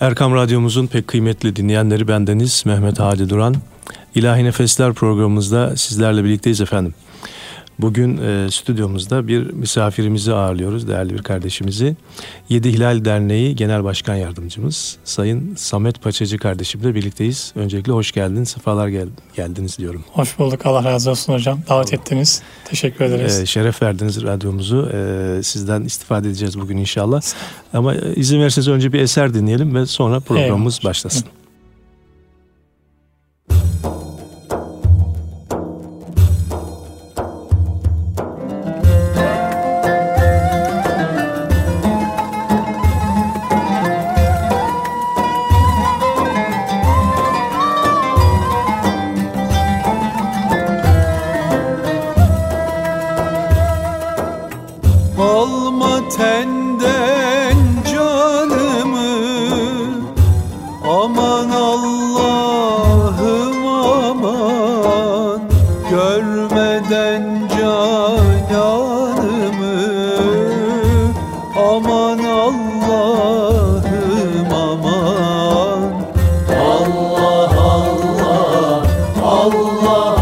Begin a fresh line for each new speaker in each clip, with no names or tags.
Erkam Radyomuzun pek kıymetli dinleyenleri bendeniz Mehmet Hadi Duran. İlahi Nefesler programımızda sizlerle birlikteyiz efendim. Bugün e, stüdyomuzda bir misafirimizi ağırlıyoruz, değerli bir kardeşimizi. Yedi Hilal Derneği Genel Başkan Yardımcımız Sayın Samet Paçacı kardeşimle birlikteyiz. Öncelikle hoş geldiniz, sefalar gel- geldiniz diyorum.
Hoş bulduk, Allah razı olsun hocam. Davet ettiniz, teşekkür ederiz.
E, şeref verdiniz radyomuzu. E, sizden istifade edeceğiz bugün inşallah. Ama e, izin verirseniz önce bir eser dinleyelim ve sonra programımız
Eyvallah.
başlasın.
Alma Allah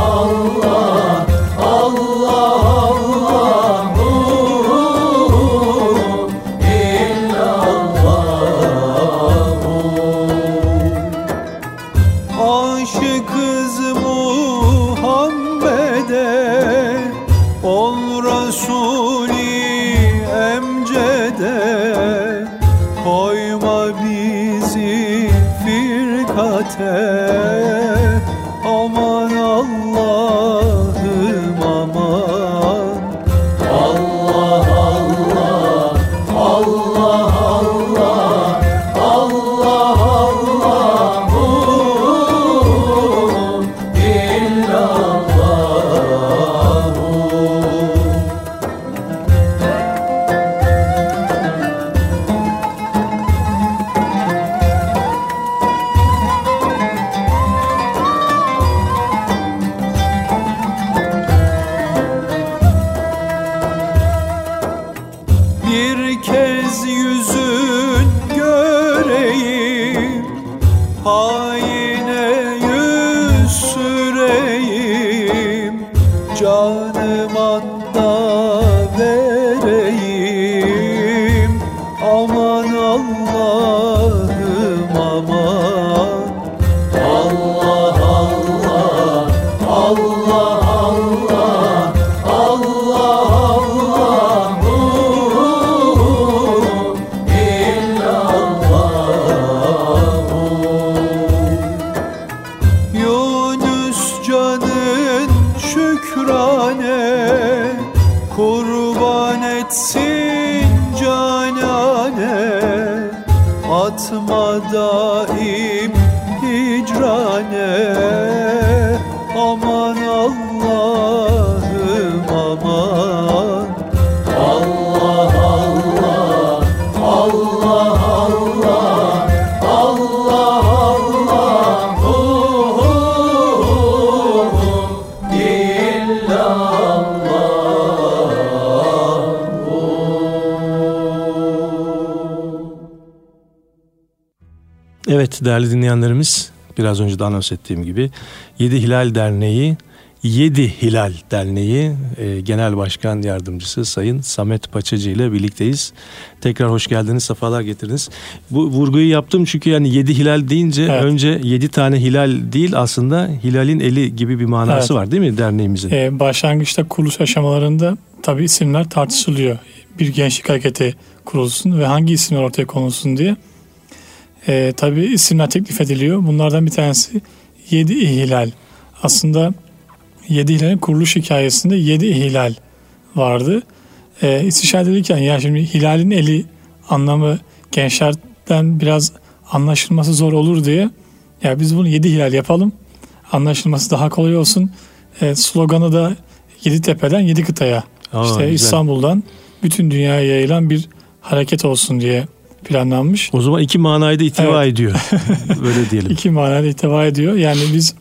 Evet değerli dinleyenlerimiz biraz önce de anons ettiğim gibi Yedi Hilal Derneği Yedi Hilal Derneği e, Genel Başkan Yardımcısı Sayın Samet Paçacı ile birlikteyiz. Tekrar hoş geldiniz, sefalar getirdiniz. Bu vurguyu yaptım çünkü yani yedi hilal deyince
Evet.
önce yedi tane hilal değil aslında hilalin eli gibi bir manası
Evet.
var değil mi derneğimizin?
Ee, başlangıçta kuruluş aşamalarında tabii isimler tartışılıyor. Bir gençlik hareketi kurulsun ve hangi isimler ortaya konulsun diye. Ee, tabii isimler teklif ediliyor. Bunlardan bir tanesi Yedi İhlal. Aslında Yedi Hilal'in kuruluş hikayesinde Yedi İhlal vardı. Ee, istişare edilirken ya şimdi Hilal'in eli anlamı gençlerden biraz anlaşılması zor olur diye ya biz bunu Yedi Hilal yapalım. Anlaşılması daha kolay olsun. Ee, sloganı da Yedi Tepe'den Yedi Kıtaya.
Aa,
işte
güzel.
İstanbul'dan bütün dünyaya yayılan bir hareket olsun diye planlanmış.
O zaman iki manayı da ihtiva ediyor. Böyle diyelim.
İki manada ihtiva ediyor. Yani biz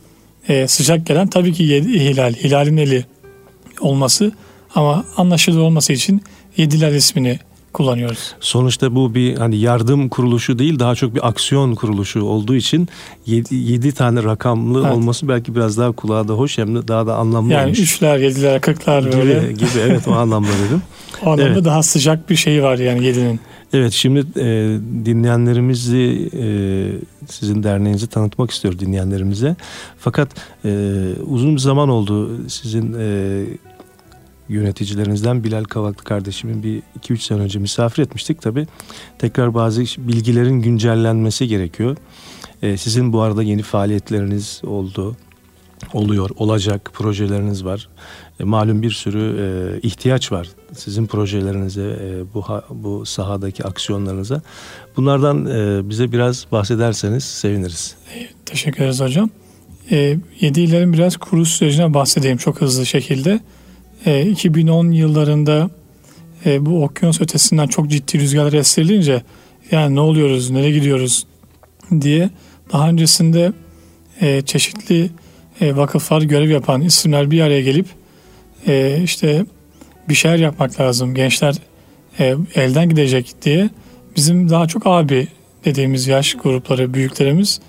e, sıcak gelen tabii ki hilal, hilalin eli olması ama anlaşılır olması için Yediler ismini kullanıyoruz.
Sonuçta bu bir hani yardım kuruluşu değil daha çok bir aksiyon kuruluşu olduğu için 7 tane rakamlı evet. olması belki biraz daha kulağa da hoş hem de daha da anlamlı
yani
olmuş.
Yani 3'ler, 7'ler, 40'lar böyle.
Gibi, gibi evet o anlamda dedim.
o anlamda evet. daha sıcak bir şey var yani 7'nin.
Evet şimdi e, dinleyenlerimizi e, sizin derneğinizi tanıtmak istiyor dinleyenlerimize. Fakat e, uzun bir zaman oldu sizin e, yöneticilerinizden Bilal Kavaklı kardeşimin bir 2-3 sene önce misafir etmiştik. Tabi tekrar bazı bilgilerin güncellenmesi gerekiyor. E, sizin bu arada yeni faaliyetleriniz oldu, oluyor, olacak projeleriniz var. E, malum bir sürü e, ihtiyaç var sizin projelerinize, e, bu ha, bu sahadaki aksiyonlarınıza. Bunlardan e, bize biraz bahsederseniz seviniriz.
Teşekkür ederiz hocam. E, 7 illerin biraz kuruluş sürecine bahsedeyim çok hızlı şekilde. E, 2010 yıllarında e, bu okyanus ötesinden çok ciddi rüzgarlar estirilince yani ne oluyoruz, nereye gidiyoruz diye daha öncesinde e, çeşitli e, vakıflar görev yapan isimler bir araya gelip e, işte bir şeyler yapmak lazım. Gençler e, elden gidecek diye bizim daha çok abi dediğimiz yaş grupları, büyüklerimiz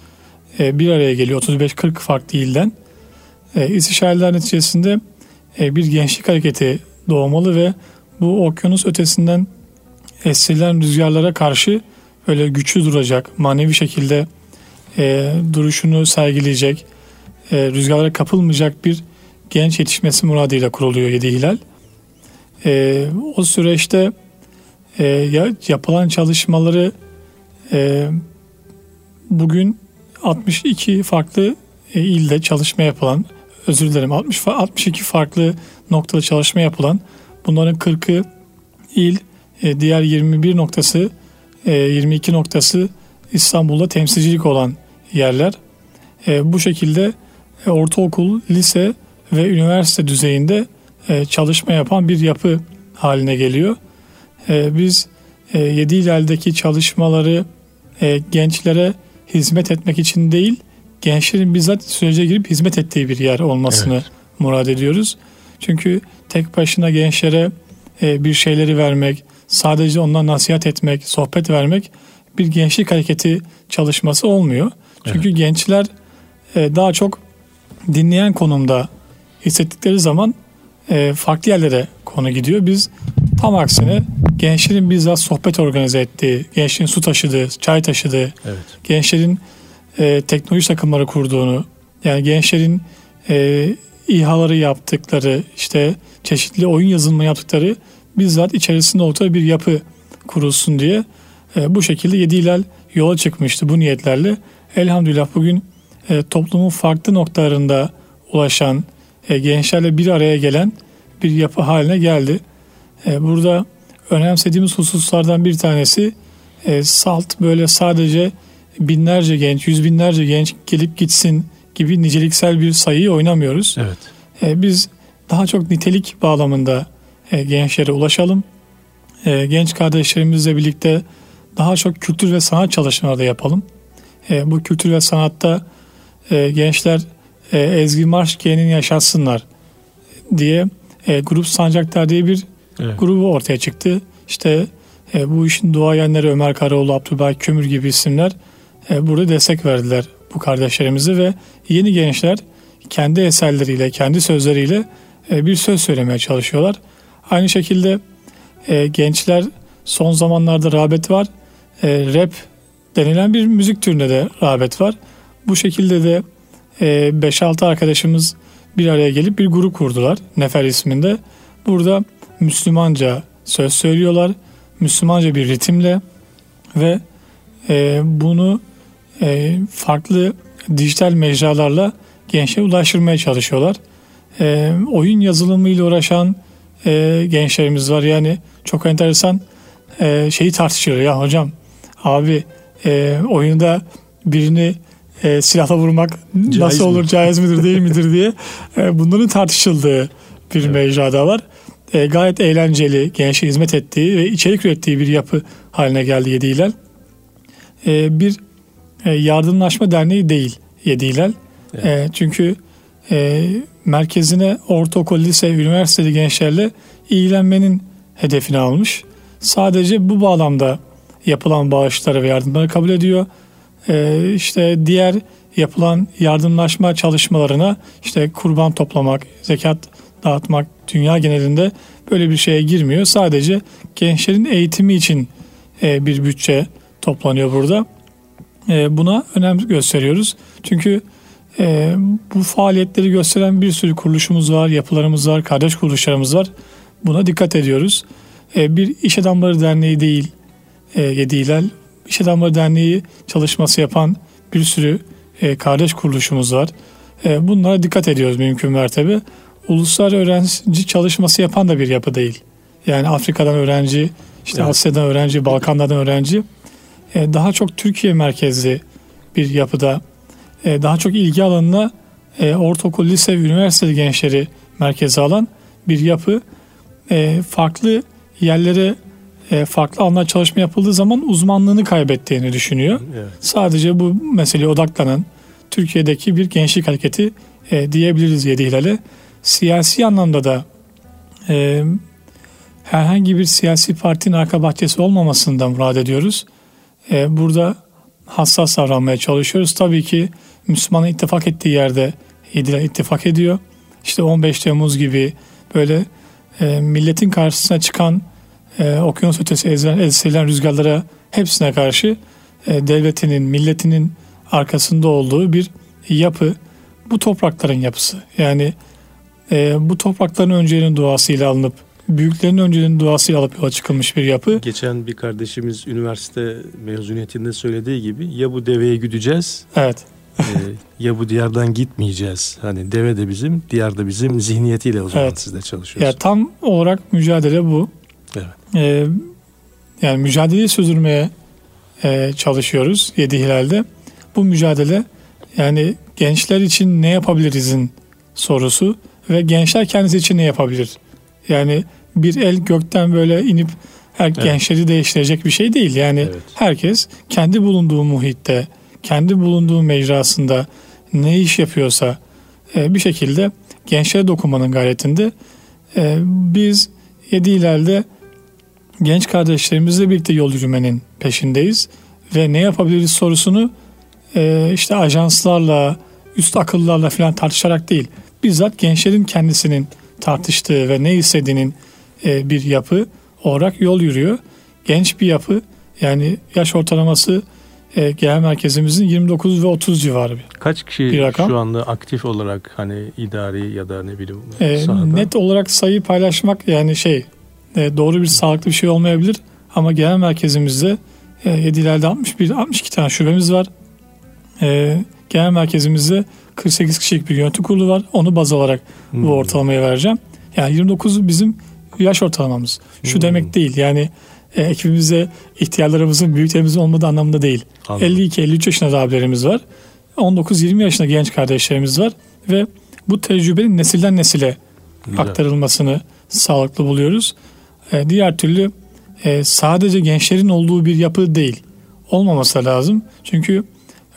e, bir araya geliyor. 35-40 farklı ilden. E, istişareler neticesinde bir gençlik hareketi doğmalı ve bu okyanus ötesinden estirilen rüzgarlara karşı böyle güçlü duracak, manevi şekilde e, duruşunu sergileyecek, e, rüzgarlara kapılmayacak bir genç yetişmesi muradıyla kuruluyor Yedi Hilal. E, o süreçte e, yapılan çalışmaları e, bugün 62 farklı e, ilde çalışma yapılan, özür dilerim 60 62 farklı noktada çalışma yapılan, bunların 40'ı il, e, diğer 21 noktası, e, 22 noktası İstanbul'da temsilcilik olan yerler. E, bu şekilde ortaokul, lise ve üniversite düzeyinde e, çalışma yapan bir yapı haline geliyor. E, biz e, Yedi İlal'deki çalışmaları e, gençlere hizmet etmek için değil, gençlerin bizzat sürece girip hizmet ettiği bir yer olmasını evet. murad ediyoruz. Çünkü tek başına gençlere e, bir şeyleri vermek, sadece ondan nasihat etmek, sohbet vermek bir gençlik hareketi çalışması olmuyor. Çünkü evet. gençler e, daha çok dinleyen konumda hissettikleri zaman e, farklı yerlere konu gidiyor. Biz tam aksine gençlerin bizzat sohbet organize ettiği, gençlerin su taşıdığı, çay taşıdığı, evet. gençlerin e, teknoloji takımları kurduğunu, yani gençlerin e, İHA'ları yaptıkları, işte çeşitli oyun yazılımı yaptıkları bizzat içerisinde ortada bir yapı kurulsun diye e, bu şekilde Yedi İlal yola çıkmıştı bu niyetlerle. Elhamdülillah bugün e, toplumun farklı noktalarında ulaşan, e, gençlerle bir araya gelen bir yapı haline geldi. E, burada önemsediğimiz hususlardan bir tanesi e, salt böyle sadece binlerce genç, yüz binlerce genç gelip gitsin gibi niceliksel bir sayıyı oynamıyoruz.
Evet.
E, biz daha çok nitelik bağlamında e, gençlere ulaşalım. E, genç kardeşlerimizle birlikte daha çok kültür ve sanat çalışmaları da yapalım. E, bu kültür ve sanatta e, gençler e, Ezgi Marşkiye'nin yaşatsınlar diye e, Grup Sancaktar diye bir evet. grubu ortaya çıktı. İşte e, bu işin duayenleri Ömer Karaoğlu, Abdülbay Kömür gibi isimler e, burada destek verdiler bu kardeşlerimizi ve yeni gençler kendi eserleriyle, kendi sözleriyle e, bir söz söylemeye çalışıyorlar. Aynı şekilde e, gençler son zamanlarda rağbet var. E, rap denilen bir müzik türüne de rağbet var. Bu şekilde de 5-6 e, arkadaşımız bir araya gelip bir grup kurdular Nefer isminde. Burada Müslümanca söz söylüyorlar. Müslümanca bir ritimle ve e, bunu e, farklı dijital mecralarla gençlere ulaştırmaya çalışıyorlar. Oyun yazılımıyla uğraşan gençlerimiz var. Yani çok enteresan şeyi tartışıyor ya hocam abi oyunda birini e, silahla vurmak caiz nasıl olur, mi? caiz midir değil midir diye e, bunların tartışıldığı bir evet. mecrada var. E, gayet eğlenceli, gençe hizmet ettiği ve içerik ürettiği bir yapı haline geldi Yedi. E, bir e, yardımlaşma derneği değil Yedi. Evet. E, çünkü e, merkezine ortaokul, lise, üniversiteli gençlerle ilgilenmenin hedefini almış. sadece bu bağlamda yapılan bağışları ve yardımları kabul ediyor. Ee, işte diğer yapılan yardımlaşma çalışmalarına işte kurban toplamak, zekat dağıtmak dünya genelinde böyle bir şeye girmiyor. Sadece gençlerin eğitimi için e, bir bütçe toplanıyor burada. E, buna önem gösteriyoruz. Çünkü e, bu faaliyetleri gösteren bir sürü kuruluşumuz var, yapılarımız var, kardeş kuruluşlarımız var. Buna dikkat ediyoruz. E, bir iş adamları derneği değil, e, Yedi. İş adamları derneği çalışması yapan bir sürü e, kardeş kuruluşumuz var. E, bunlara dikkat ediyoruz mümkün mertebe. Uluslararası öğrenci çalışması yapan da bir yapı değil. Yani Afrika'dan öğrenci, işte
Evet.
Asya'dan öğrenci, Balkanlardan öğrenci. E, daha çok Türkiye merkezli bir yapıda e, daha çok ilgi alanına e, ortaokul, lise ve üniversite gençleri merkeze alan bir yapı. E, farklı yerlere farklı alanlar çalışma yapıldığı zaman uzmanlığını kaybettiğini düşünüyor.
Evet.
Sadece bu meseleye odaklanan Türkiye'deki bir gençlik hareketi e, diyebiliriz Yedi Hilal'e. Siyasi anlamda da e, herhangi bir siyasi partinin arka bahçesi olmamasından murad ediyoruz. E, burada hassas davranmaya çalışıyoruz. Tabii ki Müslümanın ittifak ettiği yerde Yediler ittifak ediyor. İşte 15 Temmuz gibi böyle e, milletin karşısına çıkan e, okyanus ötesi ezilen, ezilen rüzgarlara hepsine karşı e, devletinin, milletinin arkasında olduğu bir yapı. Bu toprakların yapısı. Yani e, bu toprakların önceliğinin duasıyla alınıp büyüklerin önceliğinin duasıyla alıp yola çıkılmış bir yapı.
Geçen bir kardeşimiz üniversite mezuniyetinde söylediği gibi ya bu deveye güdeceğiz
Evet.
e, ya bu diyardan gitmeyeceğiz. Hani deve de bizim, diyar da bizim zihniyetiyle o zaman
Evet.
sizde
Ya
çalışıyorsunuz.
tam olarak mücadele bu. Ee, yani mücadeleyi sürdürmeye e, çalışıyoruz Yedi Hilal'de. Bu mücadele yani gençler için ne yapabilirizin sorusu ve gençler kendisi için ne yapabilir? Yani bir el gökten böyle inip her
Evet.
gençleri değiştirecek bir şey değil. Yani
Evet.
herkes kendi bulunduğu muhitte, kendi bulunduğu mecrasında ne iş yapıyorsa e, bir şekilde gençlere dokunmanın gayretinde e, biz Yedi Hilal'de genç kardeşlerimizle birlikte yol yürümenin peşindeyiz ve ne yapabiliriz sorusunu e, işte ajanslarla, üst akıllarla falan tartışarak değil, bizzat gençlerin kendisinin tartıştığı ve ne istediğinin e, bir yapı olarak yol yürüyor. Genç bir yapı yani yaş ortalaması e, genel merkezimizin 29 ve 30 civarı bir.
Kaç kişi
Bir rakam.
şu anda aktif olarak hani idari ya da ne bileyim
E,
sahada?
net olarak sayı paylaşmak yani şey e, doğru bir sağlıklı bir şey olmayabilir ama genel merkezimizde e, Yedilerde 61 62 tane şubemiz var. E, genel merkezimizde 48 kişilik bir yönetim kurulu var. Onu baz alarak
Hmm.
bu ortalamaya vereceğim. Yani 29 bizim yaş ortalamamız. Şu
Hmm.
demek değil. Yani e, ekibimizde ihtiyarlarımızın, büyüklerimizin olmadığı anlamında değil.
Anladım.
52-53 yaşında da abilerimiz var. 19-20 yaşında genç kardeşlerimiz var ve bu tecrübenin nesilden nesile
Güzel.
aktarılmasını sağlıklı buluyoruz. E, diğer türlü e, sadece gençlerin olduğu bir yapı değil. Olmaması lazım. Çünkü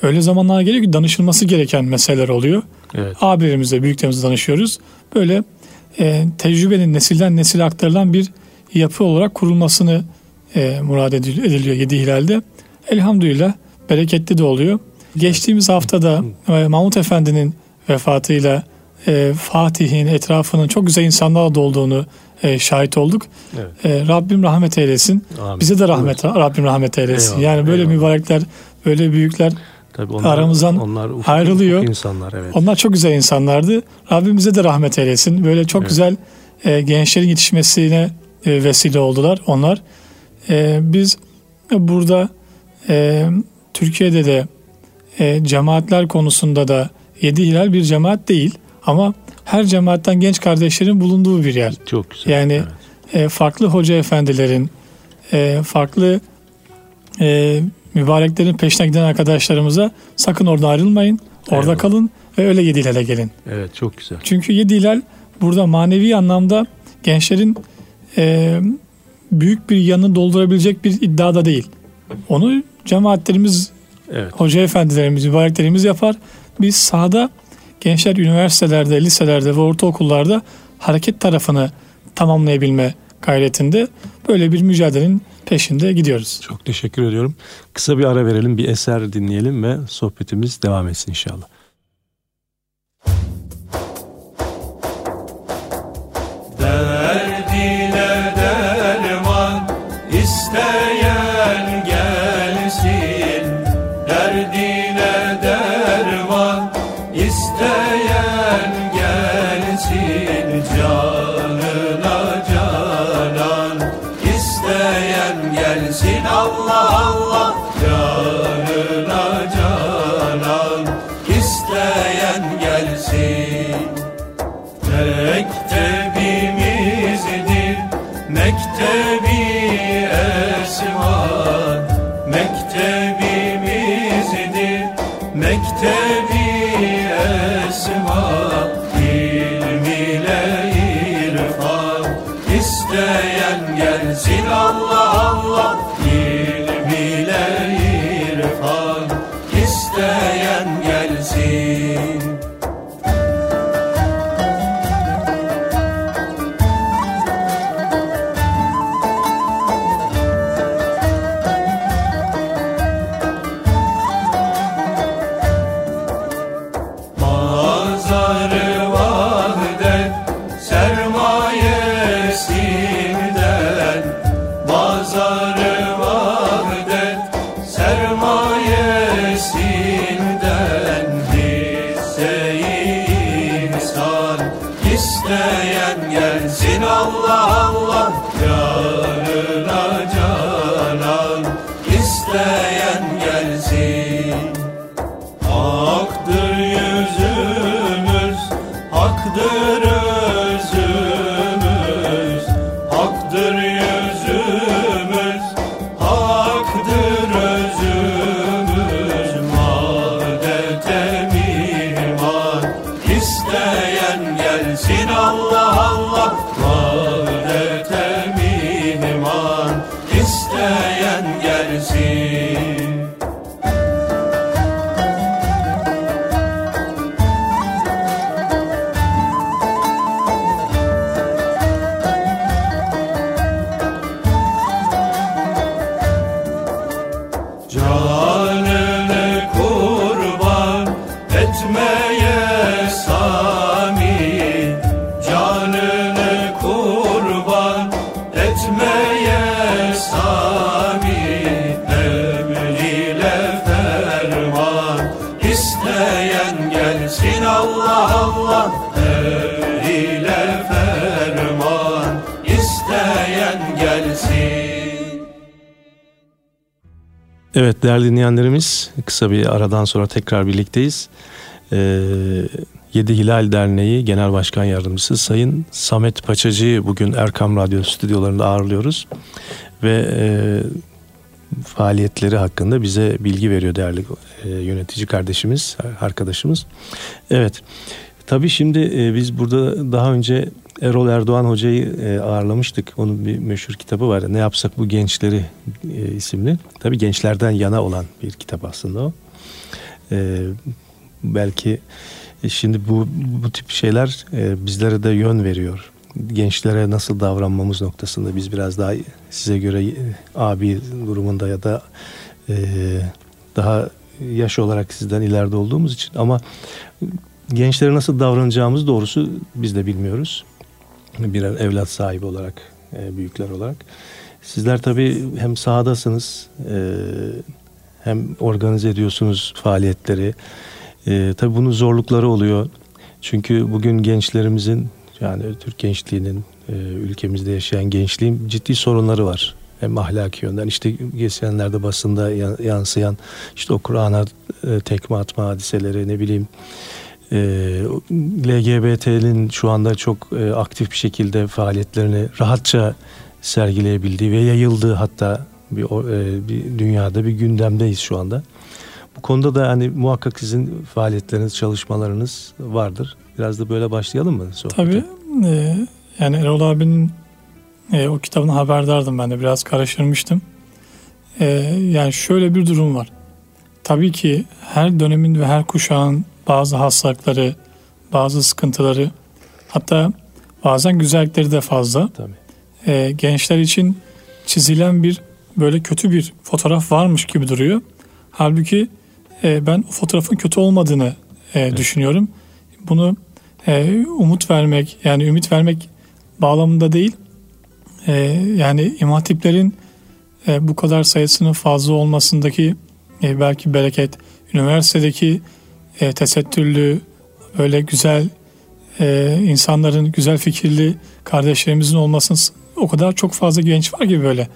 öyle zamanlar geliyor ki danışılması gereken meseleler oluyor.
Evet.
Abilerimizle, büyüklerimizle danışıyoruz. Böyle e, tecrübenin nesilden nesile aktarılan bir yapı olarak kurulmasını e, murad edil- ediliyor Yedi Hilal'de. Elhamdülillah bereketli de oluyor. Geçtiğimiz haftada e, Mahmut Efendi'nin vefatıyla e, Fatih'in etrafının çok güzel insanlarla dolduğunu e, şahit olduk.
Evet.
E, Rabbim rahmet eylesin.
Amin.
Bize de rahmet Rabbim rahmet eylesin.
Eyvallah,
yani böyle
eyvallah.
mübarekler, böyle büyükler
Tabii onlar,
aramızdan
onlar ufak,
ayrılıyor.
ufak insanlar evet.
onlar çok güzel insanlardı. Rabbimize de rahmet eylesin. Böyle çok
Evet.
güzel e, gençlerin yetişmesine e, vesile oldular onlar. E, biz burada e, Türkiye'de de e, cemaatler konusunda da Yedi Hilal bir cemaat değil ama her cemaatten genç kardeşlerin bulunduğu bir yer.
Çok güzel.
Yani
evet.
e, farklı hoca efendilerin, e, farklı e, mübareklerin peşine giden arkadaşlarımıza sakın orada ayrılmayın. Orada
Eyvallah.
kalın ve öyle Yedi Hilal'e gelin.
evet çok güzel.
Çünkü Yedi Hilal burada manevi anlamda gençlerin e, büyük bir yanını doldurabilecek bir iddiada değil. Onu cemaatlerimiz,
Evet.
hoca efendilerimiz, mübareklerimiz yapar. Biz sahada gençler üniversitelerde, liselerde ve ortaokullarda hareket tarafını tamamlayabilme gayretinde böyle bir mücadelenin peşinde gidiyoruz.
Çok teşekkür ediyorum. Kısa bir ara verelim, bir eser dinleyelim ve sohbetimiz devam etsin inşallah. Evet değerli dinleyenlerimiz kısa bir aradan sonra tekrar birlikteyiz. Ee, Yedi Hilal Derneği Genel Başkan Yardımcısı Sayın Samet Paçacı'yı bugün Erkam Radyo stüdyolarında ağırlıyoruz. Ve e, faaliyetleri hakkında bize bilgi veriyor değerli e, yönetici kardeşimiz, arkadaşımız. Evet, tabii şimdi e, biz burada daha önce Erol Erdoğan Hoca'yı e, ağırlamıştık. Onun bir meşhur kitabı var. Ne yapsak bu gençleri e, isimli. Tabii gençlerden yana olan bir kitap aslında o. E, belki e, şimdi bu bu tip şeyler bizlere de yön veriyor. Gençlere nasıl davranmamız noktasında biz biraz daha size göre abi durumunda ya da daha yaş olarak sizden ileride olduğumuz için ama gençlere nasıl davranacağımız doğrusu biz de bilmiyoruz. Birer evlat sahibi olarak, e, büyükler olarak. Sizler tabii hem sahadasınız, e, hem organize ediyorsunuz faaliyetleri. E, tabii bunun zorlukları oluyor. Çünkü bugün gençlerimizin yani Türk gençliğinin e, ülkemizde yaşayan gençliğin ciddi sorunları var. Hem ahlaki yönden işte geçenlerde basında yansıyan işte o Kur'an'a e, tekme atma hadiseleri ne bileyim e, LGBT'nin şu anda çok e, aktif bir şekilde faaliyetlerini rahatça sergileyebildiği ve yayıldığı hatta bir, e, bir dünyada bir gündemdeyiz şu anda. Bu konuda da hani muhakkak sizin faaliyetleriniz, çalışmalarınız vardır. Biraz da böyle başlayalım mı? Sohbete?
Tabii. E, yani Erol abinin e, o kitabını haberdardım ben de biraz karıştırmıştım. E, yani şöyle bir durum var. Tabii ki her dönemin ve her kuşağın bazı hastalıkları, bazı sıkıntıları hatta bazen güzellikleri de fazla.
Tabii.
e, gençler için çizilen bir böyle kötü bir fotoğraf varmış gibi duruyor. Halbuki e, ben o fotoğrafın kötü olmadığını e, düşünüyorum. Bunu e, umut vermek yani ümit vermek bağlamında değil. E, yani imam hatiplerin e, bu kadar sayısının fazla olmasındaki e, belki bereket, üniversitedeki e, tesettürlü, böyle güzel e, insanların, güzel fikirli kardeşlerimizin olmasının o kadar çok fazla genç var ki böyle.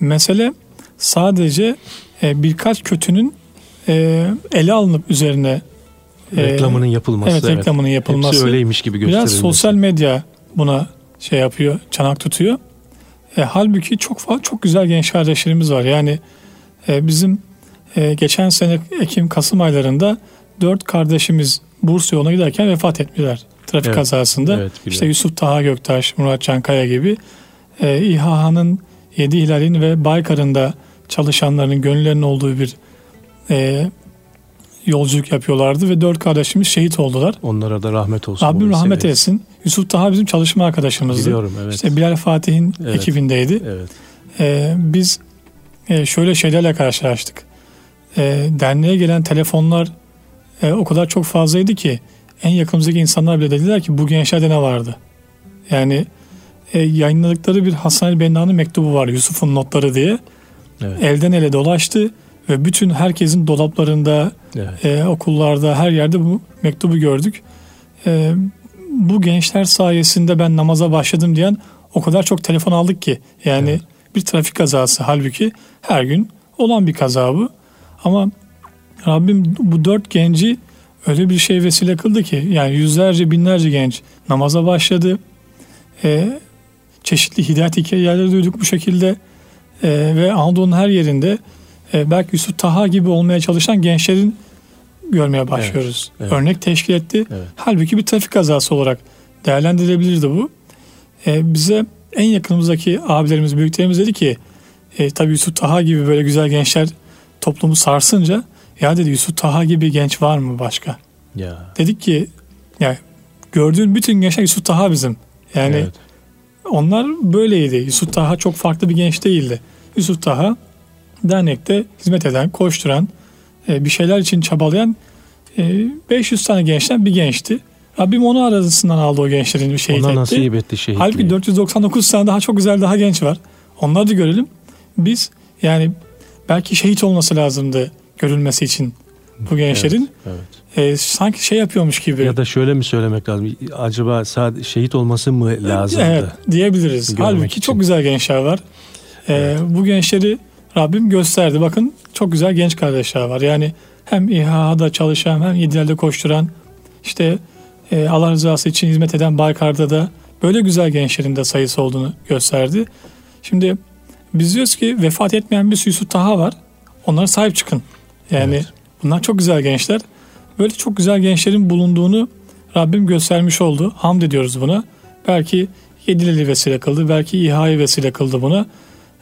Mesele sadece e, birkaç kötünün e, ele alınıp üzerine
e, reklamının yapılması.
Evet, evet reklamının yapılması.
Hepsi öyleymiş gibi gösterilmesi.
Biraz sosyal medya buna şey yapıyor, çanak tutuyor. E, halbuki çok fazla çok güzel genç kardeşlerimiz var. Yani e, bizim e, geçen sene Ekim Kasım aylarında dört kardeşimiz Bursa yoluna giderken vefat ettiler trafik evet, kazasında. Evet, işte Yusuf Taha Göktaş, Murat Çankaya gibi e, İHA'nın Yedi Hilal'in ve Baykar'ın da çalışanların gönüllerinin olduğu bir e, yolculuk yapıyorlardı ve dört kardeşimiz şehit oldular.
Onlara da rahmet olsun.
Rabbim rahmet etsin. Yusuf Taha bizim çalışma arkadaşımızdı.
Biliyorum evet.
İşte Bilal Fatih'in evet. ekibindeydi.
Evet.
Ee, biz e, şöyle şeylerle karşılaştık. E, derneğe gelen telefonlar e, o kadar çok fazlaydı ki en yakınımızdaki insanlar bile dediler ki bu gençlerde ne vardı? Yani e, yayınladıkları bir Hasan el Benna'nın mektubu var Yusuf'un notları diye. Evet. Elden ele dolaştı ve bütün herkesin dolaplarında, evet. e, okullarda, her yerde bu mektubu gördük. E, bu gençler sayesinde ben namaza başladım diyen o kadar çok telefon aldık ki. Yani evet. bir trafik kazası halbuki her gün olan bir kaza bu. Ama Rabbim bu dört genci öyle bir şey vesile kıldı ki yani yüzlerce binlerce genç namaza başladı. E, çeşitli hidayet hikayeleri duyduk bu şekilde e, ve Anadolu'nun her yerinde e, belki Yusuf Taha gibi olmaya çalışan gençlerin görmeye başlıyoruz. Evet, evet. Örnek teşkil etti. Evet. Halbuki bir trafik kazası olarak değerlendirilebilirdi bu. E, bize en yakınımızdaki abilerimiz, büyüklerimiz dedi ki e, tabii Yusuf Taha gibi böyle güzel gençler toplumu sarsınca ya dedi Yusuf Taha gibi genç var mı başka?
Ya.
Dedik ki ya gördüğün bütün gençler Yusuf Taha bizim. Yani evet. onlar böyleydi. Yusuf Taha çok farklı bir genç değildi. Yusuf Taha dernekte hizmet eden, koşturan, e, bir şeyler için çabalayan 500 e, tane gençten bir gençti. Rabbim onu arasından aldı o gençlerin bir şehit
Ona nasip etti şehitliği.
Halbuki 499 tane daha çok güzel daha genç var. Onları da görelim. Biz yani belki şehit olması lazımdı görülmesi için bu gençlerin. Evet, evet. E, sanki şey yapıyormuş gibi.
Ya da şöyle mi söylemek lazım? Acaba sadece şehit olması mı lazımdı?
Evet diyebiliriz. Halbuki için. çok güzel gençler var. E, evet. Bu gençleri Rabbim gösterdi. Bakın çok güzel genç kardeşler var. Yani hem İHA'da çalışan hem İDİA'da koşturan işte e, Allah rızası için hizmet eden Baykar'da da böyle güzel gençlerin de sayısı olduğunu gösterdi. Şimdi biz diyoruz ki vefat etmeyen bir Yusuf Taha var. Onlara sahip çıkın. Yani evet. bunlar çok güzel gençler. Böyle çok güzel gençlerin bulunduğunu Rabbim göstermiş oldu. Hamd ediyoruz buna. Belki Yedileli vesile kıldı. Belki İHA'yı vesile kıldı buna.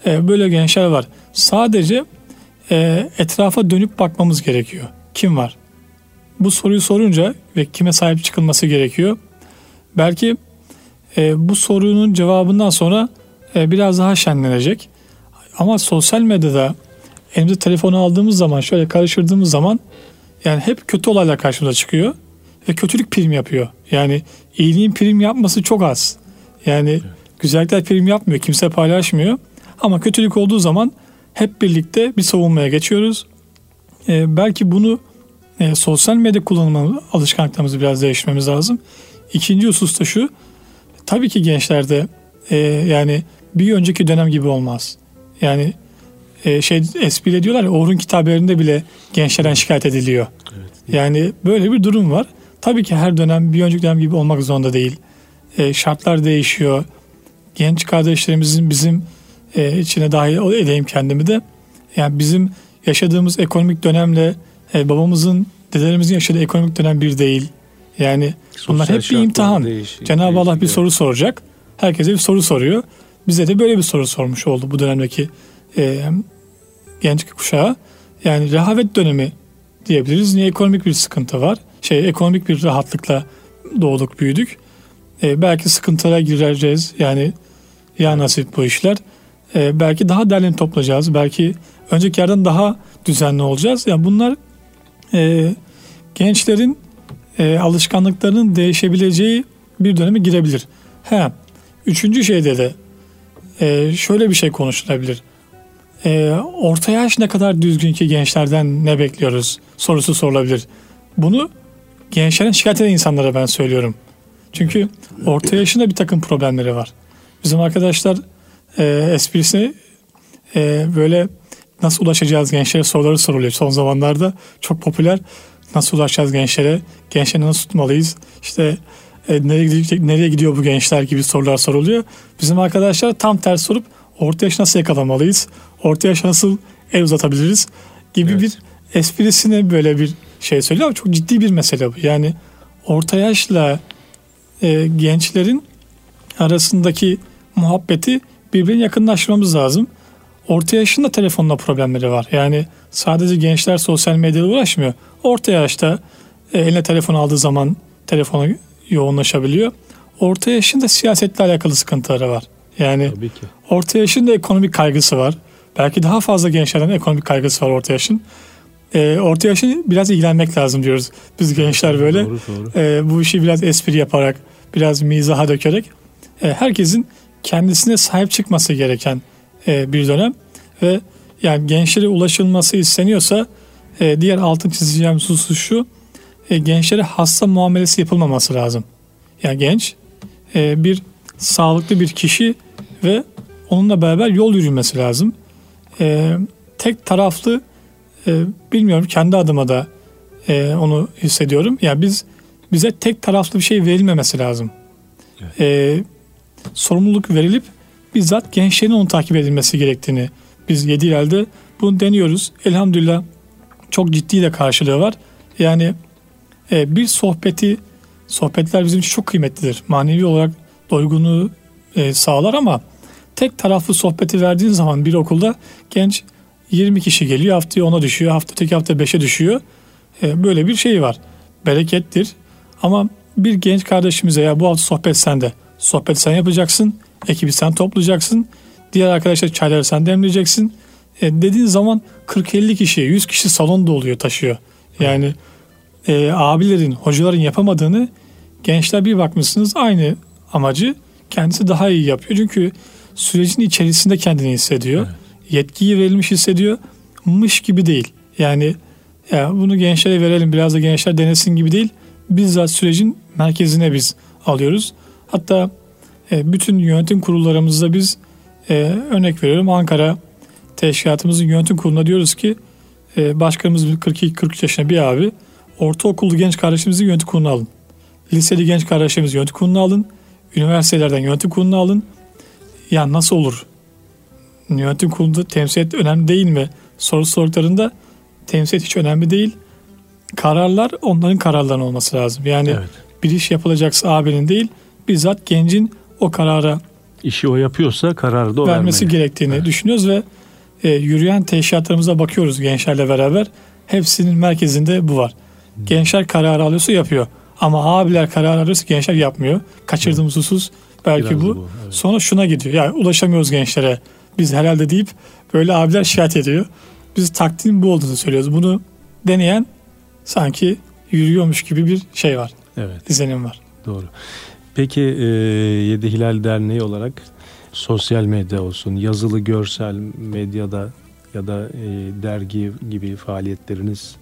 Ee, böyle gençler var. Sadece e, etrafa dönüp bakmamız gerekiyor. Kim var? Bu soruyu sorunca ve kime sahip çıkılması gerekiyor. Belki e, bu sorunun cevabından sonra e, biraz daha şenlenecek. Ama sosyal medyada elimize telefonu aldığımız zaman şöyle karıştırdığımız zaman yani hep kötü olaylar karşımıza çıkıyor ve kötülük prim yapıyor. Yani iyiliğin prim yapması çok az. Yani evet. güzellikler prim yapmıyor. Kimse paylaşmıyor. Ama kötülük olduğu zaman hep birlikte bir savunmaya geçiyoruz. Ee, belki bunu e, sosyal medya kullanımı alışkanlıklarımızı biraz değiştirmemiz lazım. İkinci husus da şu. Tabii ki gençlerde e, yani bir önceki dönem gibi olmaz. Yani e, şey espriyle diyorlar ya Orhun kitaplarında bile gençlerden şikayet ediliyor. Evet. Yani böyle bir durum var. Tabii ki her dönem bir önceki dönem gibi olmak zorunda değil. E, şartlar değişiyor. Genç kardeşlerimizin bizim e, içine dahil edeyim kendimi de. Yani bizim yaşadığımız ekonomik dönemle e, babamızın, dedelerimizin yaşadığı ekonomik dönem bir değil. Yani Sosyal bunlar hep bir imtihan. Değişik, Cenab-ı Allah bir soru soracak. Herkese bir soru soruyor. Bize de böyle bir soru sormuş oldu bu dönemdeki e, genç kuşağı. Yani rehavet dönemi diyebiliriz. Niye ekonomik bir sıkıntı var? Şey ekonomik bir rahatlıkla doğduk, büyüdük. E, belki sıkıntılara gireceğiz. Yani Ya nasip bu işler. E, belki daha derli toplayacağız. Belki önceki yerden daha düzenli olacağız. Yani bunlar e, gençlerin e, alışkanlıklarının değişebileceği bir döneme girebilir. He, üçüncü şeyde de e, şöyle bir şey konuşulabilir. E, orta yaş ne kadar düzgün ki gençlerden ne bekliyoruz sorusu sorulabilir. Bunu gençlerin şikayet eden insanlara ben söylüyorum. Çünkü orta yaşında bir takım problemleri var. Bizim arkadaşlar e, esprisini e, böyle nasıl ulaşacağız gençlere soruları soruluyor. Son zamanlarda çok popüler nasıl ulaşacağız gençlere, gençleri nasıl tutmalıyız, işte e, nereye, gidecek, nereye gidiyor bu gençler gibi sorular soruluyor. Bizim arkadaşlar tam ters sorup orta yaş nasıl yakalamalıyız, orta yaş nasıl el uzatabiliriz gibi evet. bir esprisine böyle bir şey söylüyor ama çok ciddi bir mesele bu. Yani orta yaşla e, gençlerin arasındaki muhabbeti birbirine yakınlaştırmamız lazım. Orta yaşın da telefonla problemleri var. Yani sadece gençler sosyal medyada uğraşmıyor. Orta yaşta e, eline telefon aldığı zaman telefona yoğunlaşabiliyor. Orta yaşın da siyasetle alakalı sıkıntıları var. Yani orta yaşın da ekonomik kaygısı var. Belki daha fazla gençlerden ekonomik kaygısı var orta yaşın. E, orta yaşın biraz ilgilenmek lazım diyoruz. Biz gençler böyle doğru, doğru. E, bu işi biraz espri yaparak, biraz mizaha dökerek e, herkesin kendisine sahip çıkması gereken e, bir dönem ve yani gençlere ulaşılması isteniyorsa e, diğer altın çizeceğim husus şu e, gençlere hasta muamelesi yapılmaması lazım. Yani genç e, bir sağlıklı bir kişi ve onunla beraber yol yürümesi lazım. E, tek taraflı e, bilmiyorum kendi adıma da e, onu hissediyorum. Yani biz bize tek taraflı bir şey verilmemesi lazım. Evet. E, sorumluluk verilip bizzat gençlerin onu takip edilmesi gerektiğini biz yedi elde bunu deniyoruz. Elhamdülillah çok ciddi de karşılığı var. Yani e, bir sohbeti, sohbetler bizim için çok kıymetlidir. Manevi olarak doygunluğu e, sağlar ama tek taraflı sohbeti verdiğin zaman bir okulda genç 20 kişi geliyor haftaya 10'a düşüyor hafta tek hafta 5'e düşüyor. E, böyle bir şey var. Berekettir. Ama bir genç kardeşimize ya bu hafta sohbet sende. Sohbet sen yapacaksın. Ekibi sen toplayacaksın. Diğer arkadaşlar çayları sen demleyeceksin. E, dediğin zaman 40-50 kişi, 100 kişi salon doluyor, taşıyor. Yani e, abilerin, hocaların yapamadığını gençler bir bakmışsınız aynı amacı kendisi daha iyi yapıyor. Çünkü sürecin içerisinde kendini hissediyor. Evet. Yetkiyi verilmiş hissediyor. Mış gibi değil. Yani ya bunu gençlere verelim biraz da gençler denesin gibi değil. Bizzat sürecin merkezine biz alıyoruz. Hatta e, bütün yönetim kurullarımızda biz e, örnek veriyorum Ankara teşkilatımızın yönetim kuruluna diyoruz ki e, başkanımız 42-43 yaşında bir abi ortaokullu genç kardeşimizi yönetim kuruluna alın. Liseli genç kardeşimizi yönetim kuruluna alın. Üniversitelerden yönetim kuruluna alın. Ya nasıl olur? Yönetim kurulunda temsiliyet önemli değil mi? Soru sorduklarında temsiliyet hiç önemli değil. Kararlar onların kararlarının olması lazım. Yani evet. bir iş yapılacaksa abinin değil bizzat gencin o karara
işi o yapıyorsa kararı da o
vermesi vermeli. gerektiğini evet. düşünüyoruz ve e, yürüyen teşkilatlarımıza bakıyoruz gençlerle beraber. Hepsinin merkezinde bu var. Gençler kararı alıyorsa yapıyor. Ama abiler karar alıyorsa gençler yapmıyor. Kaçırdığımız husus belki Biraz bu. bu evet. Sonra şuna gidiyor. Yani ulaşamıyoruz gençlere. Biz herhalde deyip böyle abiler şikayet ediyor. Biz taktiğin bu olduğunu söylüyoruz. Bunu deneyen sanki yürüyormuş gibi bir şey var. Evet. İzlenim var.
Doğru. Peki e, Yedi Hilal Derneği olarak sosyal medya olsun, yazılı görsel medyada ya da e, dergi gibi faaliyetleriniz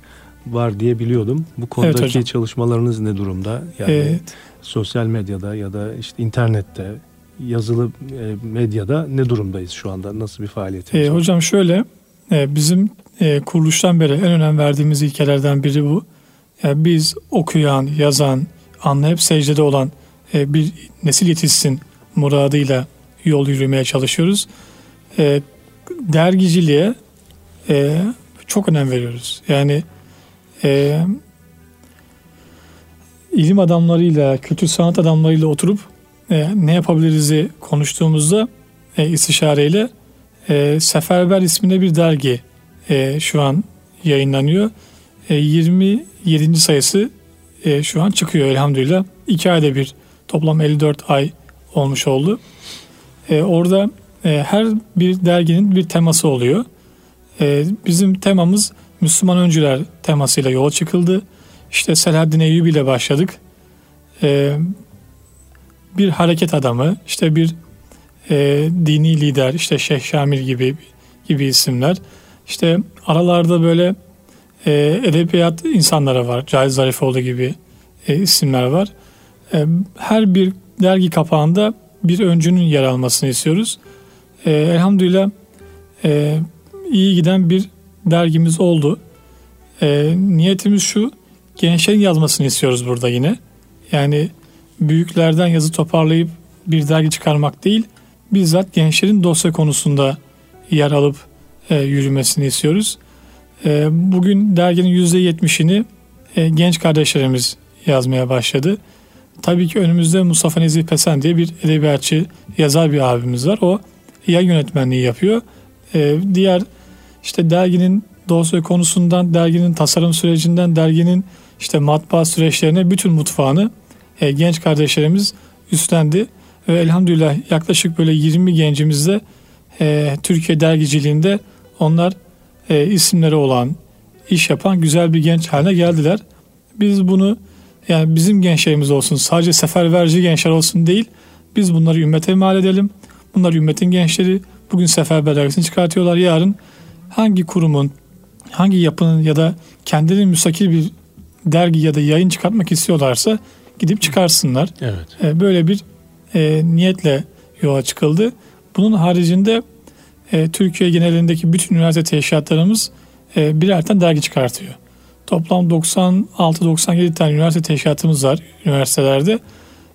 var diye biliyordum. Bu konudaki evet çalışmalarınız ne durumda? Yani evet. sosyal medyada ya da işte internette, yazılı e, medyada ne durumdayız şu anda? Nasıl bir faaliyetimiz
e, var? Hocam şöyle, e, bizim e, kuruluştan beri en önem verdiğimiz ilkelerden biri bu. Yani biz okuyan, yazan, anlayıp secdede olan bir nesil yetişsin muradıyla yol yürümeye çalışıyoruz. Dergiciliğe çok önem veriyoruz. Yani e, ilim adamlarıyla, kültür sanat adamlarıyla oturup e, ne yapabiliriz'i konuştuğumuzda e, istişareyle e, Seferber isminde bir dergi e, şu an yayınlanıyor. E, 27. sayısı e, şu an çıkıyor elhamdülillah. İki ayda bir toplam 54 ay olmuş oldu. E, orada e, her bir derginin bir teması oluyor. E, bizim temamız Müslüman öncüler temasıyla yola çıkıldı. İşte Selahaddin Eyyubi ile başladık. E, bir hareket adamı, işte bir e, dini lider, işte Şeyh Şamil gibi gibi isimler. İşte aralarda böyle e, edebiyat insanları var. Cahil Zarifoğlu gibi e, isimler var. E, her bir dergi kapağında bir öncünün yer almasını istiyoruz. E, elhamdülillah e, iyi giden bir dergimiz oldu. E, niyetimiz şu, gençlerin yazmasını istiyoruz burada yine. Yani büyüklerden yazı toparlayıp bir dergi çıkarmak değil, bizzat gençlerin dosya konusunda yer alıp e, yürümesini istiyoruz. E, bugün derginin %70'ini e, genç kardeşlerimiz yazmaya başladı. Tabii ki önümüzde Mustafa Nezih Pesen diye bir edebiyatçı, yazar bir abimiz var. O yayın yönetmenliği yapıyor. E, diğer işte derginin dosya konusundan, derginin tasarım sürecinden, derginin işte matbaa süreçlerine bütün mutfağını e, genç kardeşlerimiz üstlendi. Ve elhamdülillah yaklaşık böyle 20 gencimizde e, Türkiye dergiciliğinde onlar e, isimleri olan, iş yapan güzel bir genç haline geldiler. Biz bunu yani bizim gençlerimiz olsun, sadece seferberci gençler olsun değil, biz bunları ümmete mal edelim. Bunlar ümmetin gençleri. Bugün seferber dergisini çıkartıyorlar. Yarın hangi kurumun, hangi yapının ya da kendileri müstakil bir dergi ya da yayın çıkartmak istiyorlarsa gidip çıkarsınlar.
Evet.
E, böyle bir e, niyetle yola çıkıldı. Bunun haricinde e, Türkiye genelindeki bütün üniversite teşkilatlarımız e, birer tane dergi çıkartıyor. Toplam 96-97 tane üniversite teşkilatımız var üniversitelerde.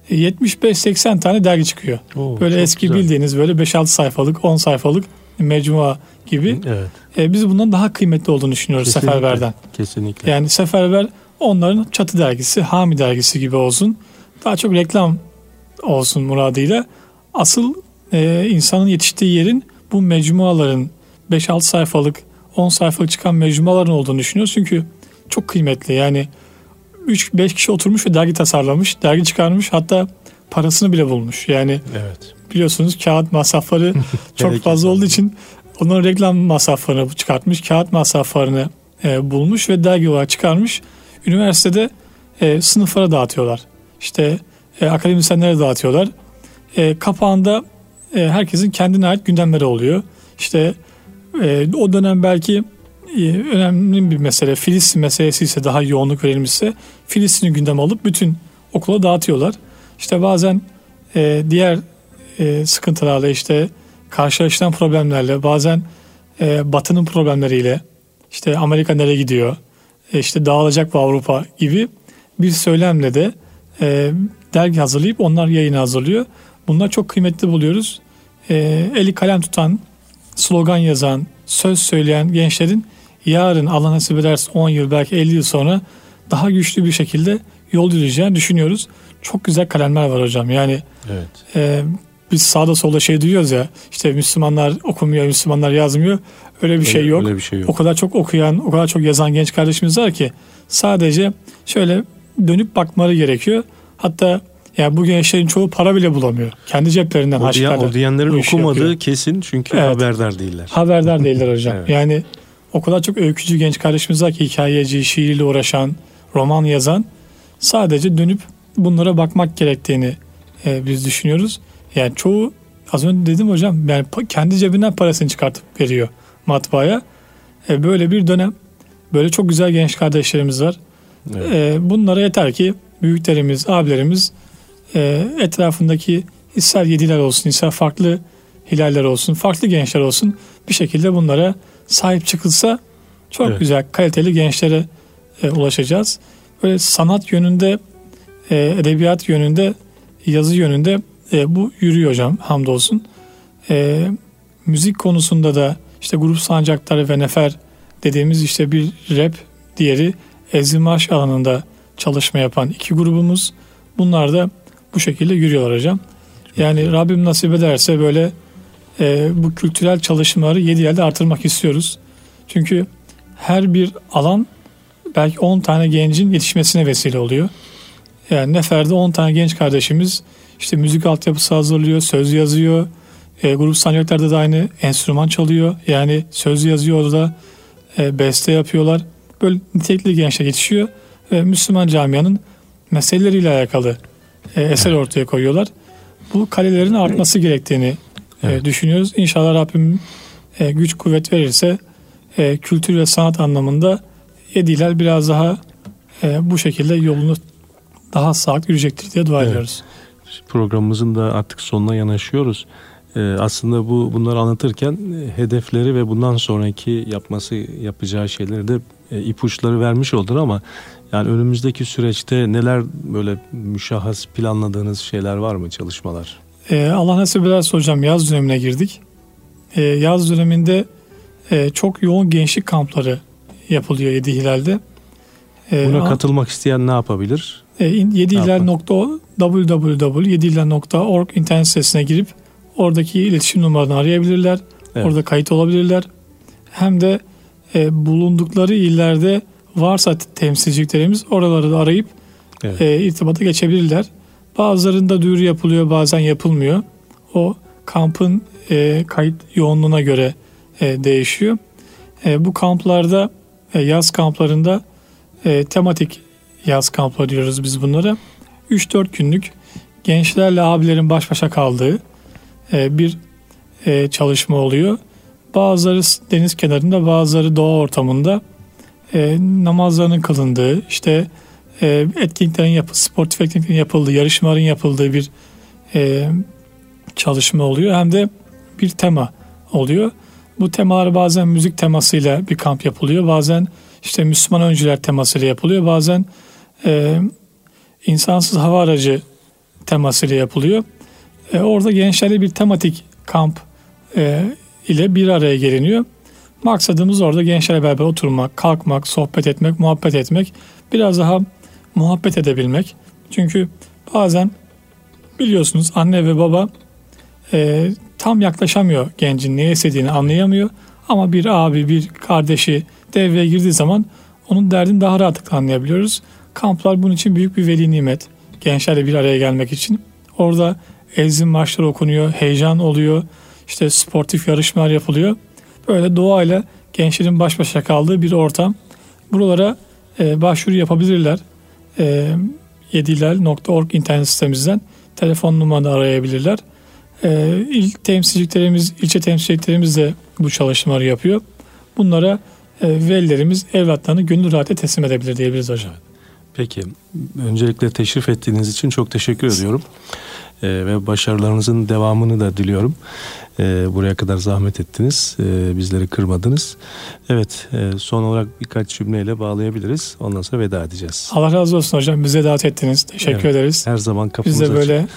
E, 75-80 tane dergi çıkıyor.
Oo,
böyle eski
güzel.
bildiğiniz böyle 5-6 sayfalık, 10 sayfalık mecmua gibi.
Evet.
E, biz bundan daha kıymetli olduğunu düşünüyoruz
Kesinlikle.
Seferber'den.
Kesinlikle.
Yani Seferber onların çatı dergisi, Hami dergisi gibi olsun. Daha çok reklam olsun muradıyla. Asıl e, insanın yetiştiği yerin bu mecmuaların 5-6 sayfalık, 10 sayfalık çıkan mecmuaların olduğunu düşünüyoruz. Çünkü çok kıymetli. Yani 3-5 kişi oturmuş ve dergi tasarlamış, dergi çıkarmış. Hatta parasını bile bulmuş. Yani
Evet.
biliyorsunuz kağıt masrafları çok fazla olduğu için onların reklam masraflarını çıkartmış, kağıt masraflarını e, bulmuş ve dergi olarak çıkarmış. Üniversitede e, sınıflara dağıtıyorlar. İşte e, akademisyenlere dağıtıyorlar. E, kapağında e, herkesin kendine ait gündemleri oluyor. İşte e, o dönem belki e, önemli bir mesele Filistin meselesi ise daha yoğunluk verilmişse Filistin'i gündem alıp bütün okula dağıtıyorlar. İşte bazen e, diğer e, sıkıntılarla işte karşılaşılan problemlerle bazen e, Batı'nın problemleriyle işte Amerika nereye gidiyor e, işte dağılacak bu Avrupa gibi bir söylemle de e, dergi hazırlayıp onlar yayını hazırlıyor. Bunlar çok kıymetli buluyoruz. E, eli kalem tutan, slogan yazan, söz söyleyen gençlerin yarın Allah nasip ederse 10 yıl belki 50 yıl sonra daha güçlü bir şekilde yol yürüyeceğini düşünüyoruz. Çok güzel kalemler var hocam. Yani
Evet.
e, biz sağda solda şey duyuyoruz ya işte Müslümanlar okumuyor, Müslümanlar yazmıyor. Öyle bir şey
Öyle-
yok.
Öyle bir şey yok.
O kadar çok okuyan, o kadar çok yazan genç kardeşimiz var ki sadece şöyle dönüp bakmaları gerekiyor. Hatta yani bu gençlerin çoğu para bile bulamıyor. Kendi ceplerinden
O, diyen, o diyenlerin okumadığı
yapıyor.
kesin çünkü
Evet.
haberdar değiller.
Haberdar değiller hocam.
Evet.
Yani o kadar çok öykücü genç kardeşimiz var ki hikayeci, şiiriyle uğraşan, roman yazan. Sadece dönüp bunlara bakmak gerektiğini e, biz düşünüyoruz. Yani çoğu az önce dedim hocam yani kendi cebinden parasını çıkartıp veriyor matbaaya. E, böyle bir dönem. Böyle çok güzel genç kardeşlerimiz var.
Evet.
E, bunlara yeter ki büyüklerimiz, abilerimiz e, etrafındaki ister yediler olsun, ister farklı hilaller olsun, farklı gençler olsun bir şekilde bunlara sahip çıkılsa çok
Evet.
güzel, kaliteli gençlere e, ulaşacağız. Böyle sanat yönünde, e, edebiyat yönünde, yazı yönünde e, bu yürüyor hocam hamdolsun. E, müzik konusunda da işte grup sancakları ve nefer dediğimiz işte bir rap, diğeri ezilmarş alanında çalışma yapan iki grubumuz. Bunlar da bu şekilde yürüyorlar hocam. Yani Rabbim nasip ederse böyle e, bu kültürel çalışmaları yedi yerde artırmak istiyoruz. Çünkü her bir alan belki 10 tane gencin yetişmesine vesile oluyor. Yani Nefer'de 10 tane genç kardeşimiz işte müzik altyapısı hazırlıyor, söz yazıyor, E, grup sancaklarda da aynı enstrüman çalıyor. Yani söz yazıyor orada. E, beste yapıyorlar. Böyle nitelikli gençler yetişiyor. Ve Müslüman camianın meseleleriyle alakalı e, eser ortaya koyuyorlar. Bu kalelerin artması gerektiğini e,
Evet.
düşünüyoruz. İnşallah Rabbim e, güç kuvvet verirse e, kültür ve sanat anlamında Yediler biraz daha e, bu şekilde yolunu daha sağlıklı yürüyecektir diye dua
Evet.
ediyoruz.
Programımızın da artık sonuna yanaşıyoruz. Ee, aslında bu bunları anlatırken e, hedefleri ve bundan sonraki yapması yapacağı şeyleri de e, ipuçları vermiş oldun ama yani önümüzdeki süreçte neler böyle müşahhas planladığınız şeyler var mı çalışmalar?
E, Allah nasip ederse hocam yaz dönemine girdik. E, yaz döneminde e, çok yoğun gençlik kampları yapılıyor Yedi Hilal'de. E,
Buna katılmak isteyen ne yapabilir?
E, in-
Ne
yedihilal.www.yedihilal.org internet sitesine girip oradaki iletişim numaralarını arayabilirler.
Evet.
Orada kayıt olabilirler. Hem de e, bulundukları illerde varsa temsilciliklerimiz oraları da arayıp
Evet.
e, irtibata geçebilirler. Bazılarında duyuru yapılıyor bazen yapılmıyor. O kampın e, kayıt yoğunluğuna göre e, değişiyor. E, bu kamplarda e, yaz kamplarında e, tematik yaz kampları diyoruz biz bunlara. 3-4 günlük gençlerle abilerin baş başa kaldığı e, bir e, çalışma oluyor. Bazıları deniz kenarında bazıları doğa ortamında e, namazlarının kılındığı işte etkinliklerin yapı, sportif etkinliklerin yapıldığı, yarışmaların yapıldığı bir çalışma oluyor. Hem de bir tema oluyor. Bu temalar bazen müzik temasıyla bir kamp yapılıyor. Bazen işte Müslüman öncüler temasıyla yapılıyor. Bazen e, insansız hava aracı temasıyla yapılıyor. E, orada gençlerle bir tematik kamp e, ile bir araya geliniyor. Maksadımız orada gençlerle beraber oturmak, kalkmak, sohbet etmek, muhabbet etmek. Biraz daha muhabbet edebilmek. Çünkü bazen biliyorsunuz anne ve baba e, tam yaklaşamıyor gencin ne istediğini anlayamıyor. Ama bir abi, bir kardeşi devreye girdiği zaman onun derdini daha rahatlıkla anlayabiliyoruz. Kamplar bunun için büyük bir veli nimet. Gençlerle bir araya gelmek için. Orada ezin maçları okunuyor, heyecan oluyor. İşte sportif yarışmalar yapılıyor. Böyle doğayla gençlerin baş başa kaldığı bir ortam. Buralara e, başvuru yapabilirler. E, yedilal.org internet sitemizden telefon numaranı arayabilirler. E, il temsilciliklerimiz, ilçe temsilciliklerimiz de bu çalışmaları yapıyor. Bunlara e, velilerimiz evlatlarını gönül rahatla teslim edebilir diyebiliriz hocam.
Peki. Öncelikle teşrif ettiğiniz için çok teşekkür ediyorum. Ee, ve başarılarınızın devamını da diliyorum. Ee, buraya kadar zahmet ettiniz. Ee, bizleri kırmadınız. Evet. e, son olarak birkaç cümleyle bağlayabiliriz. Ondan sonra veda edeceğiz.
Allah razı olsun hocam. Bize davet ettiniz. Teşekkür
Evet.
ederiz.
Her zaman
Biz
kapımız
de
açık.
böyle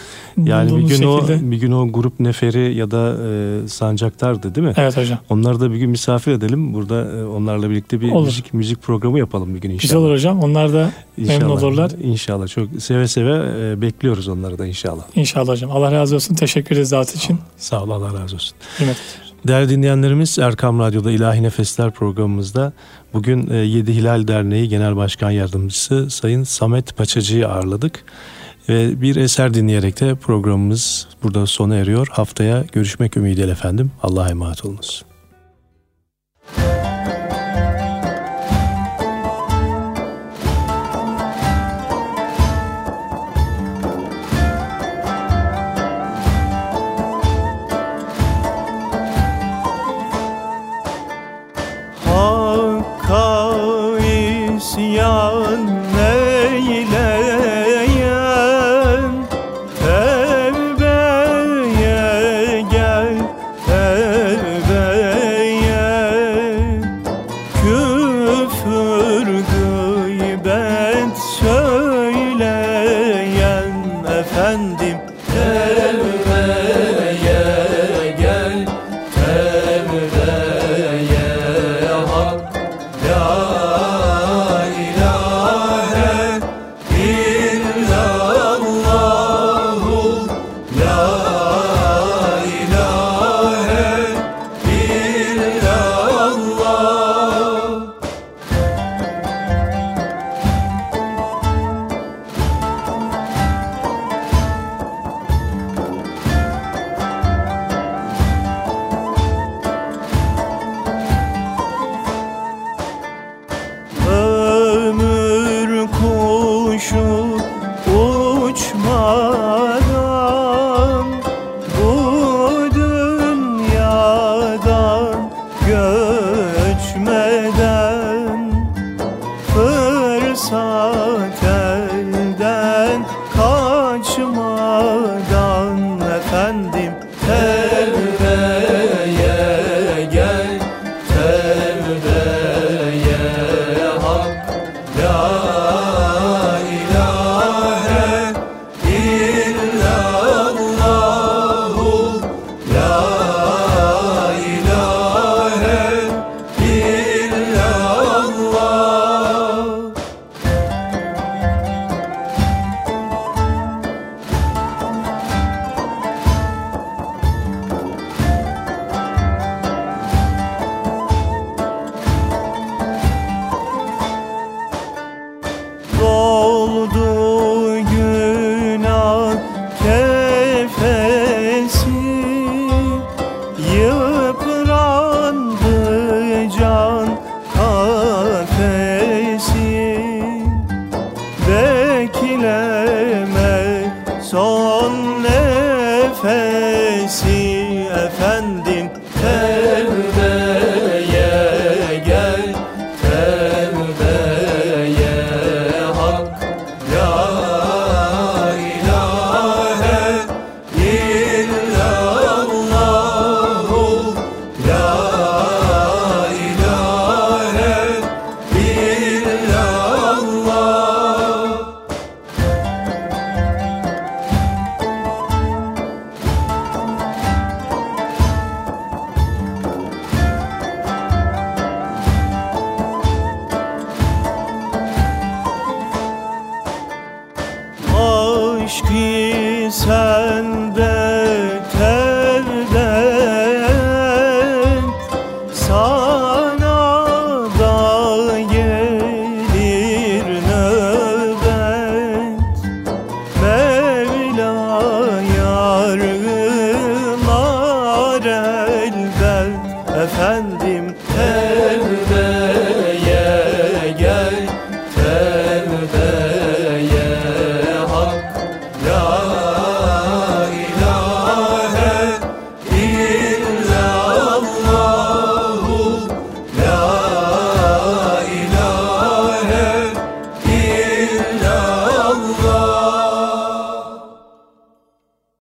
Yani bir gün
şekilde.
o bir gün o grup neferi ya da e, sancaktardı değil mi?
Evet hocam.
Onları da bir gün misafir edelim. Burada e, onlarla birlikte bir
Olur.
müzik müzik programı yapalım bir gün inşallah.
Güzel olur hocam. Onlar da memnun
İnşallah.
olurlar.
İnşallah. Çok seve seve e, bekliyoruz onları da inşallah.
İnşallah hocam. Allah razı olsun. Teşekkür ederiz davet için.
Sağ ol Allah razı olsun.
Hürmet.
Değerli dinleyenlerimiz Erkam Radyo'da İlahi Nefesler programımızda bugün e, Yedi Hilal Derneği Genel Başkan Yardımcısı Sayın Samet Paçacı'yı ağırladık. Ve bir eser dinleyerek de programımız burada sona eriyor. Haftaya görüşmek ümidiyle efendim. Allah'a emanet olunuz.
Hakka